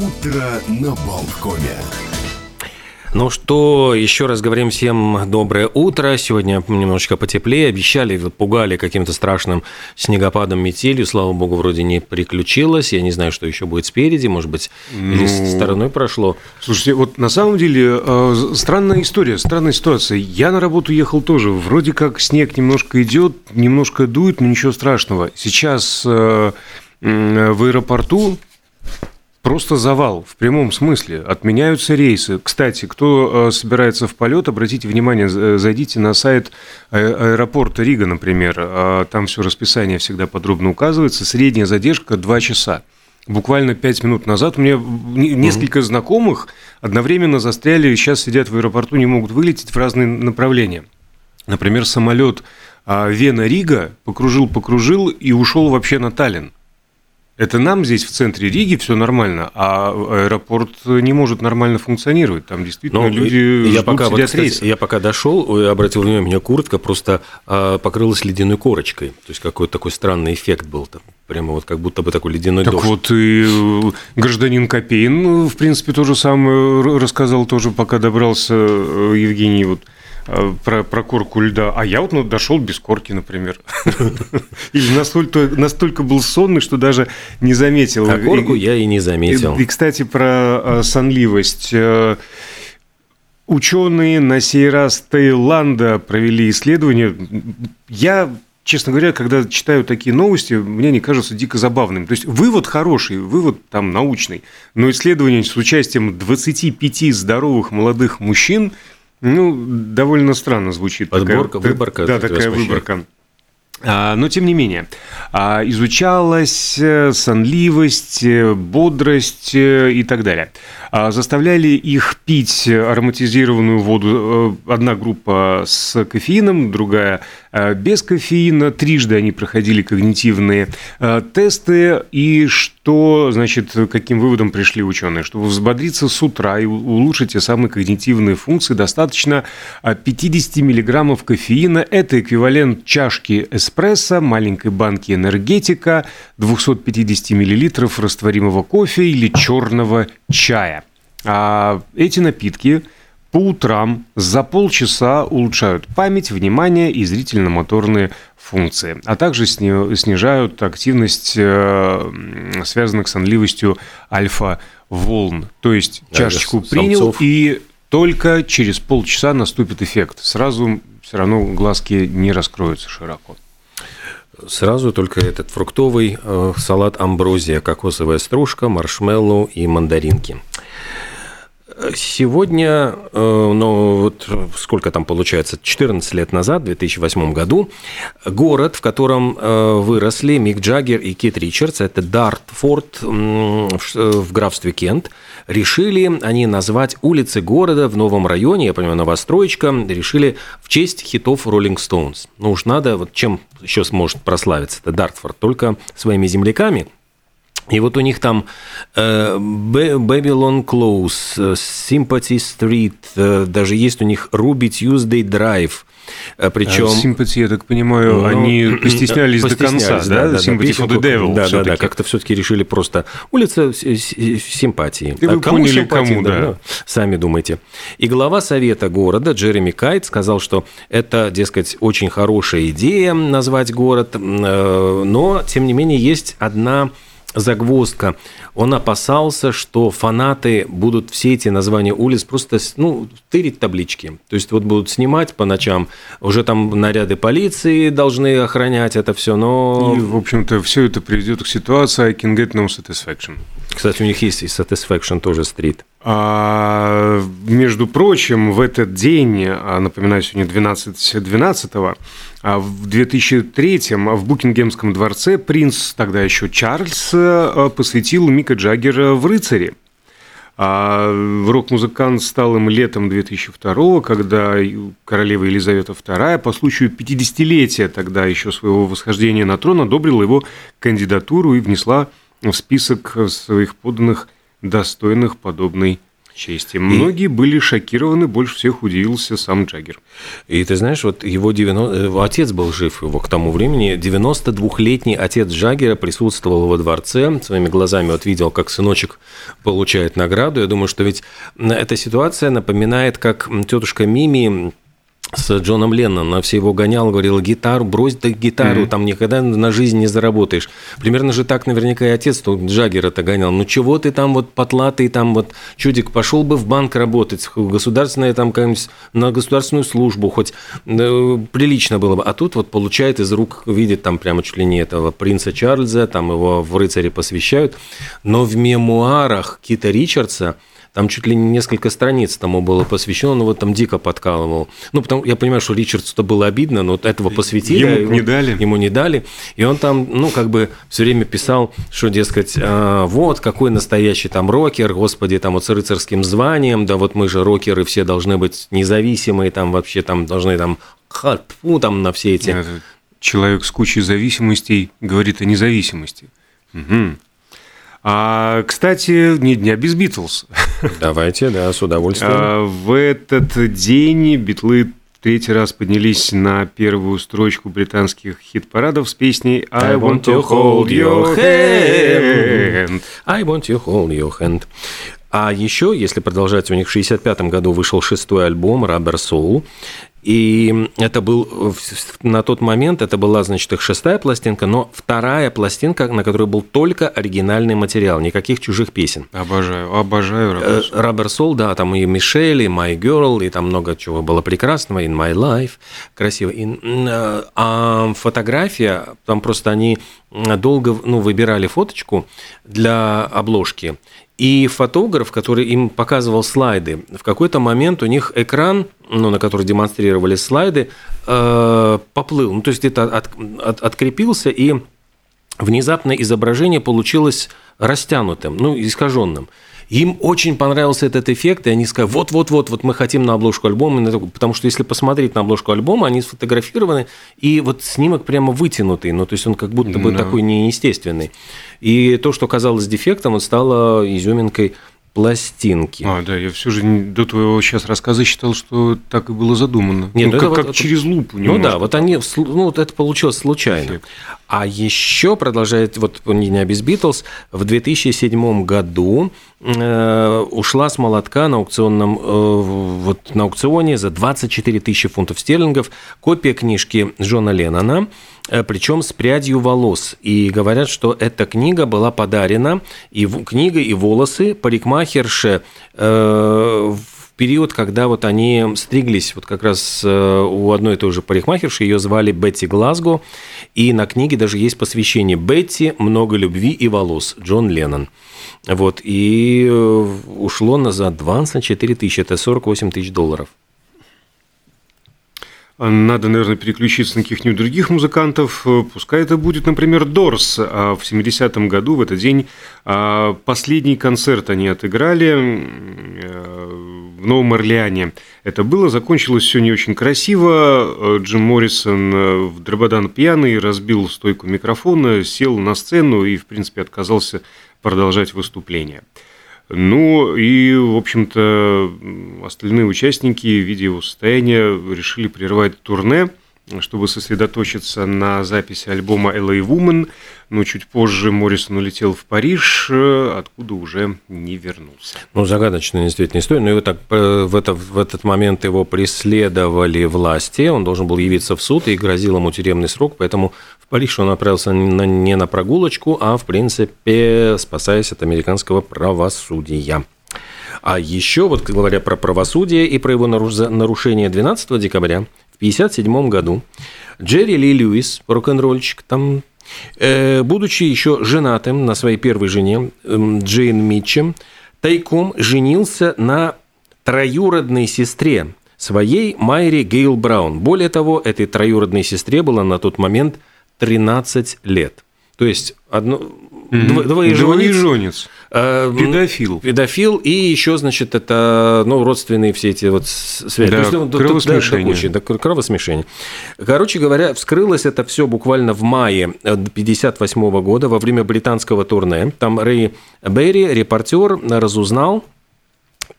Утро на Болткоме. Ну что, еще раз говорим всем доброе утро. Сегодня немножечко потеплее. Обещали, пугали каким-то страшным снегопадом, метелью. Слава богу, вроде не приключилось. Я не знаю, что еще будет спереди. Может быть, ну, или стороной прошло. Слушайте, вот на самом деле э, странная история, странная ситуация. Я на работу ехал тоже. Вроде как снег немножко идет, немножко дует, но ничего страшного. Сейчас э, в аэропорту Просто завал, в прямом смысле. Отменяются рейсы. Кстати, кто э, собирается в полет, обратите внимание, зайдите на сайт аэропорта Рига, например. А там все расписание всегда подробно указывается. Средняя задержка 2 часа. Буквально 5 минут назад у меня несколько mm-hmm. знакомых одновременно застряли и сейчас сидят в аэропорту, не могут вылететь в разные направления. Например, самолет а, Вена-Рига покружил-покружил и ушел вообще на Таллин. Это нам здесь в центре Риги все нормально, а аэропорт не может нормально функционировать. Там действительно Но ну, люди я пока, вот, кстати, Я пока дошел, обратил внимание, у меня куртка просто а, покрылась ледяной корочкой. То есть какой-то такой странный эффект был там. Прямо вот как будто бы такой ледяной так дождь. Так вот и э, гражданин Копейн, в принципе, то же самое рассказал тоже, пока добрался э, Евгений. Вот Э, про, про корку льда, а я вот ну, дошел без корки, например. Или настолько, настолько был сонный, что даже не заметил. А корку я и не заметил. И, кстати, про э, сонливость. Э, ученые на сей раз Таиланда провели исследование. Я честно говоря, когда читаю такие новости, мне они кажутся дико забавными. То есть вывод хороший, вывод там научный, но исследование с участием 25 здоровых молодых мужчин – ну, довольно странно звучит. Подборка, такая, выборка. Да, такая выборка. А, но тем не менее, а, изучалась э, сонливость, э, бодрость э, и так далее. А, заставляли их пить ароматизированную воду. Одна группа с кофеином, другая без кофеина. Трижды они проходили когнитивные тесты. И что, значит, каким выводом пришли ученые? Чтобы взбодриться с утра и улучшить те самые когнитивные функции, достаточно 50 миллиграммов кофеина. Это эквивалент чашки эспрессо, маленькой банки энергетика, 250 миллилитров растворимого кофе или черного чая. А эти напитки по утрам за полчаса улучшают память, внимание и зрительно-моторные функции, а также снижают активность, э, связанных с сонливостью альфа-волн. То есть чашечку принял и только через полчаса наступит эффект. Сразу все равно глазки не раскроются широко. Сразу только этот фруктовый э, салат амброзия, кокосовая стружка, маршмеллоу и мандаринки. Сегодня, э, ну вот сколько там получается, 14 лет назад, в 2008 году, город, в котором э, выросли Мик Джаггер и Кит Ричардс, это Дартфорд в графстве Кент, решили они назвать улицы города в новом районе, я понимаю, новостроечка, решили в честь хитов Rolling Stones. Ну уж надо, вот чем еще сможет прославиться это Дартфорд, только своими земляками – и вот у них там э, Babylon Close, э, Sympathy Street, э, даже есть у них Ruby Tuesday Drive. Причем... Sympathy, я так понимаю, ну, они постеснялись, постеснялись до конца, да? да, да Sympathy for the Devil. Да, да, да, как-то все-таки решили просто улица симпатии. И а вы кому поняли, кому, да. да. Сами думайте. И глава совета города Джереми Кайт сказал, что это, дескать, очень хорошая идея назвать город, но, тем не менее, есть одна загвоздка. Он опасался, что фанаты будут все эти названия улиц просто ну, тырить таблички. То есть вот будут снимать по ночам, уже там наряды полиции должны охранять это все, но... И, в общем-то, все это приведет к ситуации I can get no satisfaction. Кстати, у них есть и Satisfaction тоже стрит. А, между прочим, в этот день, а, напоминаю, сегодня 12 12 а в 2003-м в Букингемском дворце принц, тогда еще Чарльз, а, посвятил Мика Джаггера в рыцаре. А рок-музыкант стал им летом 2002 когда королева Елизавета II по случаю 50-летия тогда еще своего восхождения на трон одобрила его кандидатуру и внесла в список своих подданных достойных подобной чести. Многие и... были шокированы, больше всех удивился сам Джаггер. И ты знаешь, вот его 90... Э, отец был жив его к тому времени. 92-летний отец Джаггера присутствовал во дворце, своими глазами вот видел, как сыночек получает награду. Я думаю, что ведь эта ситуация напоминает, как тетушка Мими с Джоном Ленноном, на все его гонял, говорил, гитару, брось ты гитару, mm-hmm. там никогда на жизнь не заработаешь. Примерно же так наверняка и отец то Джаггер это гонял. Ну чего ты там вот потлатый, там вот чудик, пошел бы в банк работать, государственное там на государственную службу, хоть э, прилично было бы. А тут вот получает из рук, видит там прямо чуть ли не этого принца Чарльза, там его в рыцаре посвящают. Но в мемуарах Кита Ричардса там чуть ли не несколько страниц тому было посвящено, но вот там дико подкалывал. Ну, потому я понимаю, что Ричардсу-то было обидно, но вот этого посвятили. Ему его, не дали. Ему не дали. И он там, ну, как бы все время писал, что, дескать, а, вот какой настоящий там рокер, господи, там вот с рыцарским званием, да вот мы же рокеры все должны быть независимые, там вообще там должны там хатфу там на все эти... Человек с кучей зависимостей говорит о независимости. Угу. А, кстати, не дня без Битлз. Давайте, да, с удовольствием. А, в этот день битлы третий раз поднялись на первую строчку британских хит-парадов с песней «I want to hold your hand». «I want to hold your hand». А еще, если продолжать, у них в 1965 году вышел шестой альбом «Rubber Soul», и это был на тот момент это была, значит, их шестая пластинка, но вторая пластинка, на которой был только оригинальный материал, никаких чужих песен. Обожаю, обожаю Rubber Soul. Rubber Soul, да, там и Мишель, и My Girl, и там много чего было прекрасного, In My Life, красиво. И, э, а фотография, там просто они долго ну, выбирали фоточку для обложки, и фотограф, который им показывал слайды, в какой-то момент у них экран, ну, на который демонстрировали слайды, э, поплыл. Ну, то есть где-то от, от, открепился, и внезапно изображение получилось растянутым, ну, искаженным. Им очень понравился этот эффект, и они сказали, вот-вот-вот, вот мы хотим на обложку альбома, потому что если посмотреть на обложку альбома, они сфотографированы, и вот снимок прямо вытянутый, ну, то есть он как будто бы да. такой неестественный. И то, что казалось дефектом, вот стало изюминкой пластинки. А, да, я все же до твоего сейчас рассказа считал, что так и было задумано. Нет, ну, ну как, вот, как через лупу. Ну да, вот они, ну вот это получилось случайно. Эффект. А еще продолжает, вот не без Битлз, в 2007 году э, ушла с молотка на аукционном, э, вот на аукционе за 24 тысячи фунтов стерлингов копия книжки Джона Леннона, э, причем с прядью волос. И говорят, что эта книга была подарена, и книга и волосы парикмахерше э, период, когда вот они стриглись, вот как раз э, у одной и той же парикмахерши, ее звали Бетти Глазго, и на книге даже есть посвящение Бетти «Много любви и волос» Джон Леннон. Вот, и э, ушло на за 24 тысячи, это 48 тысяч долларов. Надо, наверное, переключиться на каких-нибудь других музыкантов. Пускай это будет, например, Дорс. А в 70-м году, в этот день, а, последний концерт они отыграли э, в Новом Орлеане. Это было, закончилось все не очень красиво. Джим Моррисон э, в дрободан пьяный разбил стойку микрофона, сел на сцену и, в принципе, отказался продолжать выступление. Ну и, в общем-то, остальные участники, видя его состояние, решили прервать турне, чтобы сосредоточиться на записи альбома LA Woman. Но чуть позже Моррисон улетел в Париж, откуда уже не вернулся. Ну, загадочная действительно история. Но ну, его так, э, в, это, в этот момент его преследовали власти. Он должен был явиться в суд и грозил ему тюремный срок. Поэтому Париж он отправился не на прогулочку, а, в принципе, спасаясь от американского правосудия. А еще, вот говоря про правосудие и про его нарушение 12 декабря в 1957 году, Джерри Ли Льюис, рок-н-ролльщик, там, э, будучи еще женатым на своей первой жене, э, Джейн Митчем, тайком женился на троюродной сестре своей Майри Гейл Браун. Более того, этой троюродной сестре было на тот момент – 13 лет. То есть одно, mm-hmm. двоеженец. Двоеженец. Э, педофил. Педофил, и еще, значит, это ну, родственные все эти вот связи. Да, есть, ну, кровосмешение. Да, да, кровосмешение. Короче говоря, вскрылось это все буквально в мае 1958 года во время британского турне. Там Рэй Берри, репортер, разузнал,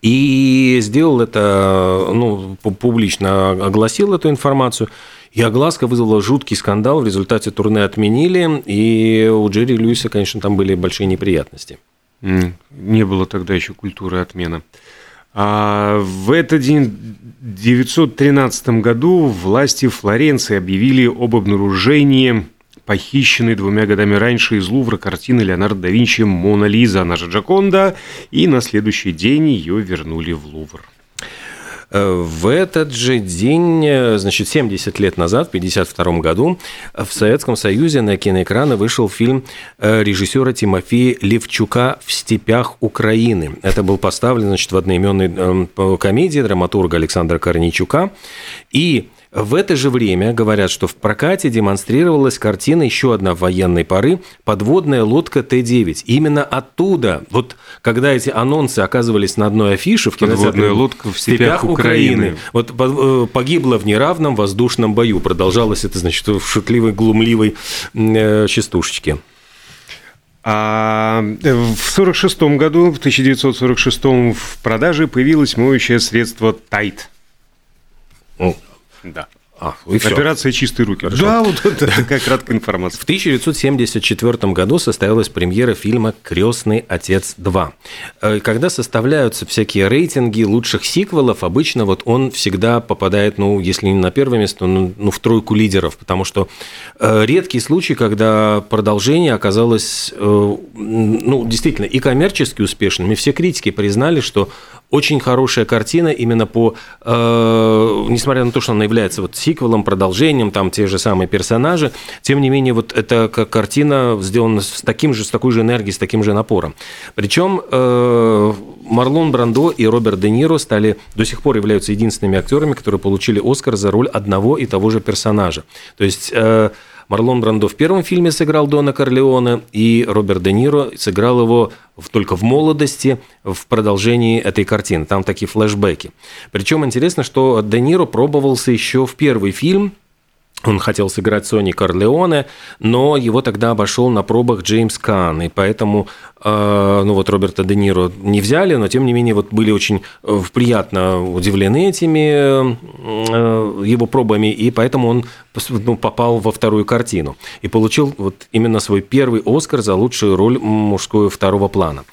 И сделал это, ну, публично огласил эту информацию. И огласка вызвала жуткий скандал. В результате турне отменили, и у Джерри Льюиса, конечно, там были большие неприятности. Не было тогда еще культуры отмена. А в этот день, в 913 году, власти Флоренции объявили об обнаружении похищенной двумя годами раньше из Лувра картины Леонардо да Винчи «Мона Лиза», наша Джаконда, и на следующий день ее вернули в Лувр. В этот же день, значит, 70 лет назад, в 1952 году, в Советском Союзе на киноэкраны вышел фильм э, режиссера Тимофея Левчука «В степях Украины». Это был поставлен, значит, в одноименной э, комедии драматурга Александра Корничука. И в это же время говорят, что в прокате демонстрировалась картина еще одна военной поры «Подводная лодка Т-9». Именно оттуда, вот когда эти анонсы оказывались на одной афише в кинотеатре лодка в степях, Украины. Украины. Вот э, погибла в неравном воздушном бою. Продолжалось это, значит, в шутливой, глумливой э, частушечке. А э, в 1946 году, в 1946 в продаже появилось моющее средство Тайт. Да. А, и все. Операция «Чистые руки». Хорошо. Да, вот это такая краткая информация. В 1974 году состоялась премьера фильма «Крестный отец 2». Э, когда составляются всякие рейтинги лучших сиквелов, обычно вот он всегда попадает, ну, если не на первое место, ну, ну в тройку лидеров, потому что э, редкий случай, когда продолжение оказалось, э, ну, действительно, и коммерчески успешным, и все критики признали, что очень хорошая картина именно по, э, несмотря на то, что она является вот сиквелом, продолжением, там те же самые персонажи, тем не менее вот эта картина сделана с таким же, с такой же энергией, с таким же напором. Причем э, Марлон Брандо и Роберт Де Ниро стали до сих пор являются единственными актерами, которые получили Оскар за роль одного и того же персонажа. То есть э, Марлон Брандо в первом фильме сыграл Дона Корлеона, и Роберт Де Ниро сыграл его только в молодости, в продолжении этой картины. Там такие флешбеки. Причем интересно, что Де Ниро пробовался еще в первый фильм, он хотел сыграть Сони Корлеоне, но его тогда обошел на пробах Джеймс Кан, и поэтому а, ну вот Роберта Де Ниро не взяли, но тем не менее вот были очень э, приятно удивлены этими э, его пробами, и поэтому он ну, попал во вторую картину и получил вот именно свой первый Оскар за лучшую роль мужскую второго плана.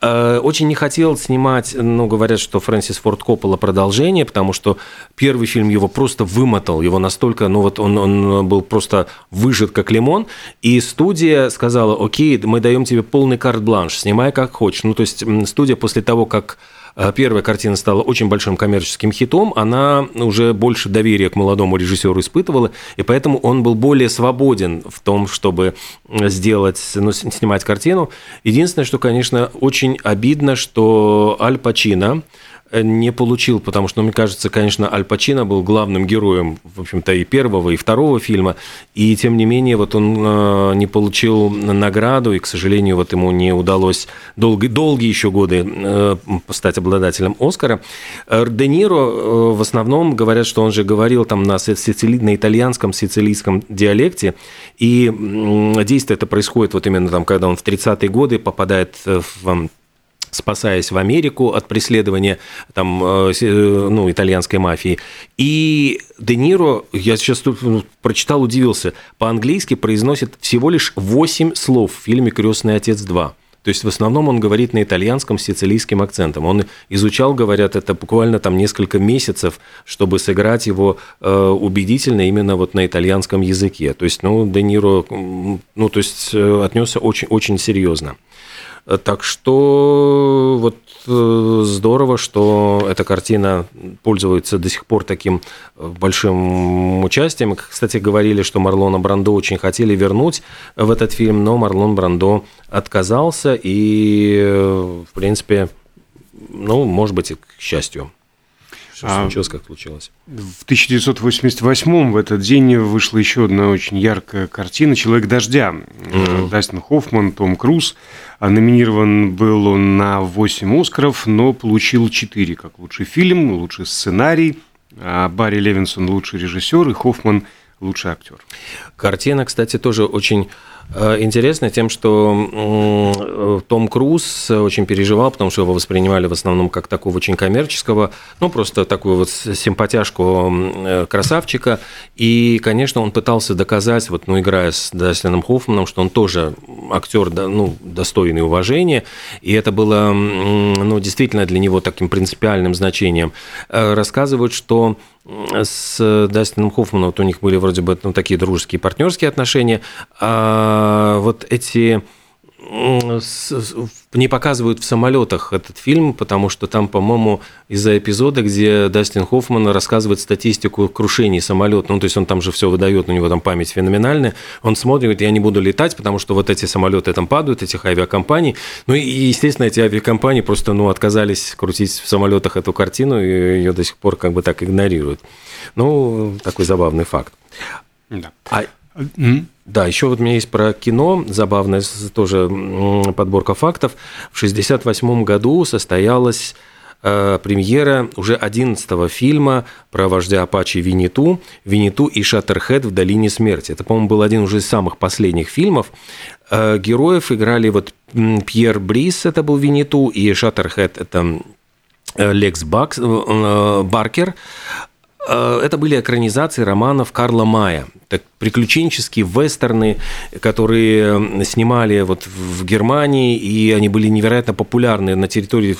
Э, очень не хотел снимать, ну говорят, что Фрэнсис Форд Коппола продолжение, потому что первый фильм его просто вымотал, его настолько, ну вот он, он был просто выжат как лимон, и студия сказала, окей, мы даем тебе полный карт бланш снимай как хочешь. Ну, то есть студия после того, как э, первая картина стала очень большим коммерческим хитом, она уже больше доверия к молодому режиссеру испытывала, и поэтому он был более свободен в том, чтобы сделать, ну, снимать картину. Единственное, что, конечно, очень обидно, что Аль Пачино, Э, не получил, потому что, ну, мне кажется, конечно, Аль Пачино был главным героем, в общем-то, и первого, и второго фильма, и тем не менее вот он э, не получил награду, и, к сожалению, вот ему не удалось долгие, долгие еще годы э, стать обладателем Оскара. Де Ниро в основном говорят, что он же говорил там на, сицили... на итальянском, сицилийском диалекте, и действие это происходит вот именно там, когда он в 30-е годы попадает в спасаясь в Америку от преследования там, э, э, ну, итальянской мафии. И Де Ниро, я сейчас тут ну, прочитал, удивился, по-английски произносит всего лишь 8 слов в фильме «Крестный отец 2». То есть в основном он говорит на итальянском с сицилийским акцентом. Он изучал, говорят, это буквально там несколько месяцев, чтобы сыграть его э, убедительно именно вот на итальянском языке. То есть, ну, Де Ниро, ну, то есть отнесся очень, очень серьезно. Так что вот э, здорово, что эта картина пользуется до сих пор таким э, большим участием. Кстати, говорили, что Марлона Брандо очень хотели вернуть в этот фильм, но Марлон Брандо отказался и, э, в принципе, ну, может быть, и к счастью. Что а, случилось, как случилось. В 1988 в этот день вышла еще одна очень яркая картина «Человек дождя». Mm-hmm. Дастин Хоффман, Том Круз. А номинирован был он на 8 «Оскаров», но получил 4, как лучший фильм, лучший сценарий. А Барри Левинсон – лучший режиссер, и Хоффман – лучший актер. Картина, кстати, тоже очень э, интересная тем, что Том Круз очень переживал, потому что его воспринимали в основном как такого очень коммерческого, ну, просто такую вот симпатяшку э, красавчика. И, конечно, он пытался доказать, вот, ну, играя с Дастином Хоффманом, что он тоже актер, ну, достойный уважения. И это было, ну, действительно для него таким принципиальным значением. Э, рассказывают, что с Дастином Хоффманом, вот у них были вроде бы ну, такие дружеские, партнерские отношения, а вот эти не показывают в самолетах этот фильм, потому что там, по-моему, из-за эпизода, где Дастин Хоффман рассказывает статистику крушений самолета, ну, то есть он там же все выдает, у него там память феноменальная, он смотрит, говорит, я не буду летать, потому что вот эти самолеты там падают, этих авиакомпаний, ну, и, естественно, эти авиакомпании просто, ну, отказались крутить в самолетах эту картину, и ее до сих пор как бы так игнорируют. Ну, такой забавный факт. Да. А да, еще вот у меня есть про кино, забавная тоже подборка фактов. В 1968 году состоялась э, премьера уже 11 фильма про вождя Апачи Виниту, Виниту и Шаттерхед в долине смерти. Это, по-моему, был один уже из самых последних фильмов. Э, героев играли вот Пьер Брис, это был Виниту, и Шаттерхед, это э, Лекс Бакс, Баркер. Это были экранизации романов Карла Мая. Так, приключенческие вестерны, которые снимали вот в Германии, и они были невероятно популярны на территории,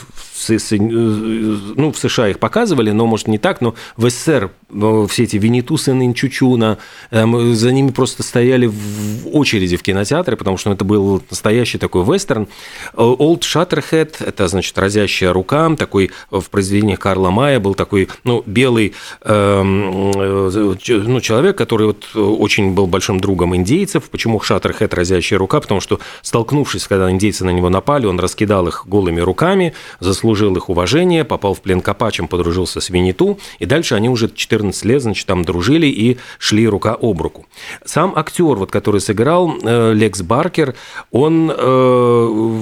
ну, в США их показывали, но, может, не так, но в СССР все эти Винету, сын Чучуна, эм, за ними просто стояли в очереди в кинотеатры, потому что это был настоящий такой вестерн. Old Shatterhead, это, значит, разящая рука, такой в произведениях Карла Мая был такой, ну, белый эм, э, ну, человек, который вот очень был большим другом индейцев. Почему Шаттерхед разящая рука? Потому что, столкнувшись, когда индейцы на него напали, он раскидал их голыми руками, заслужил их уважение, попал в плен к апачам, подружился с Виниту, и дальше они уже 14 лет, значит, там дружили и шли рука об руку. Сам актер, вот, который сыграл, э, Лекс Баркер, он э,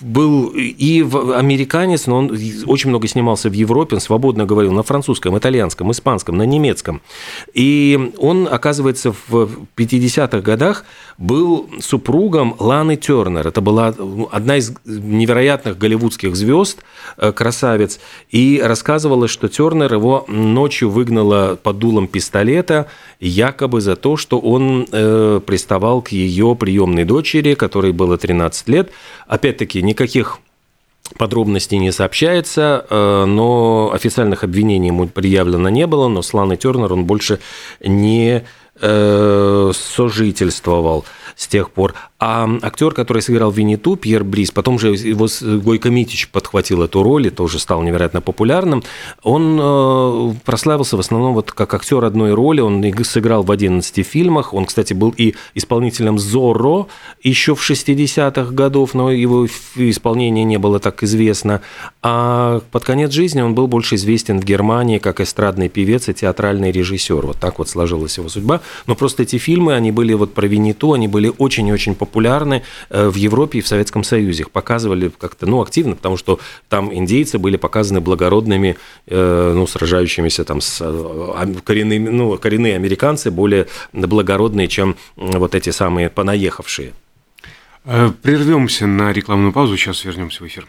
был и американец, но он очень много снимался в Европе, он свободно говорил на французском, итальянском, испанском, на немецком. И он, оказывается, в 50-х годах был супругом Ланы Тернер. Это была одна из невероятных голливудских звезд, э, красавец. И рассказывалось, что Тернер его ночью выгнала под дулом пистолета, якобы за то, что он э, приставал к ее приемной дочери, которой было 13 лет. Опять-таки, никаких Подробностей не сообщается, э, но официальных обвинений ему предъявлено не было, но с Ланой Тернер он больше не э, сожительствовал с тех пор. А актер, который сыграл Винниту, Пьер Брис, потом же его Гойко Митич подхватил эту роль и тоже стал невероятно популярным. Он э, прославился в основном вот как актер одной роли. Он сыграл в 11 фильмах. Он, кстати, был и исполнителем Зорро еще в 60-х годов, но его исполнение не было так известно. А под конец жизни он был больше известен в Германии как эстрадный певец и театральный режиссер. Вот так вот сложилась его судьба. Но просто эти фильмы, они были вот про Винниту, они были очень и очень популярны популярны э, в Европе и в Советском Союзе. Их показывали как-то, ну, активно, потому что там индейцы были показаны благородными, э, ну, сражающимися там с э, коренными, ну, коренные американцы более благородные, чем вот эти самые понаехавшие. Прервемся на рекламную паузу, сейчас вернемся в эфир.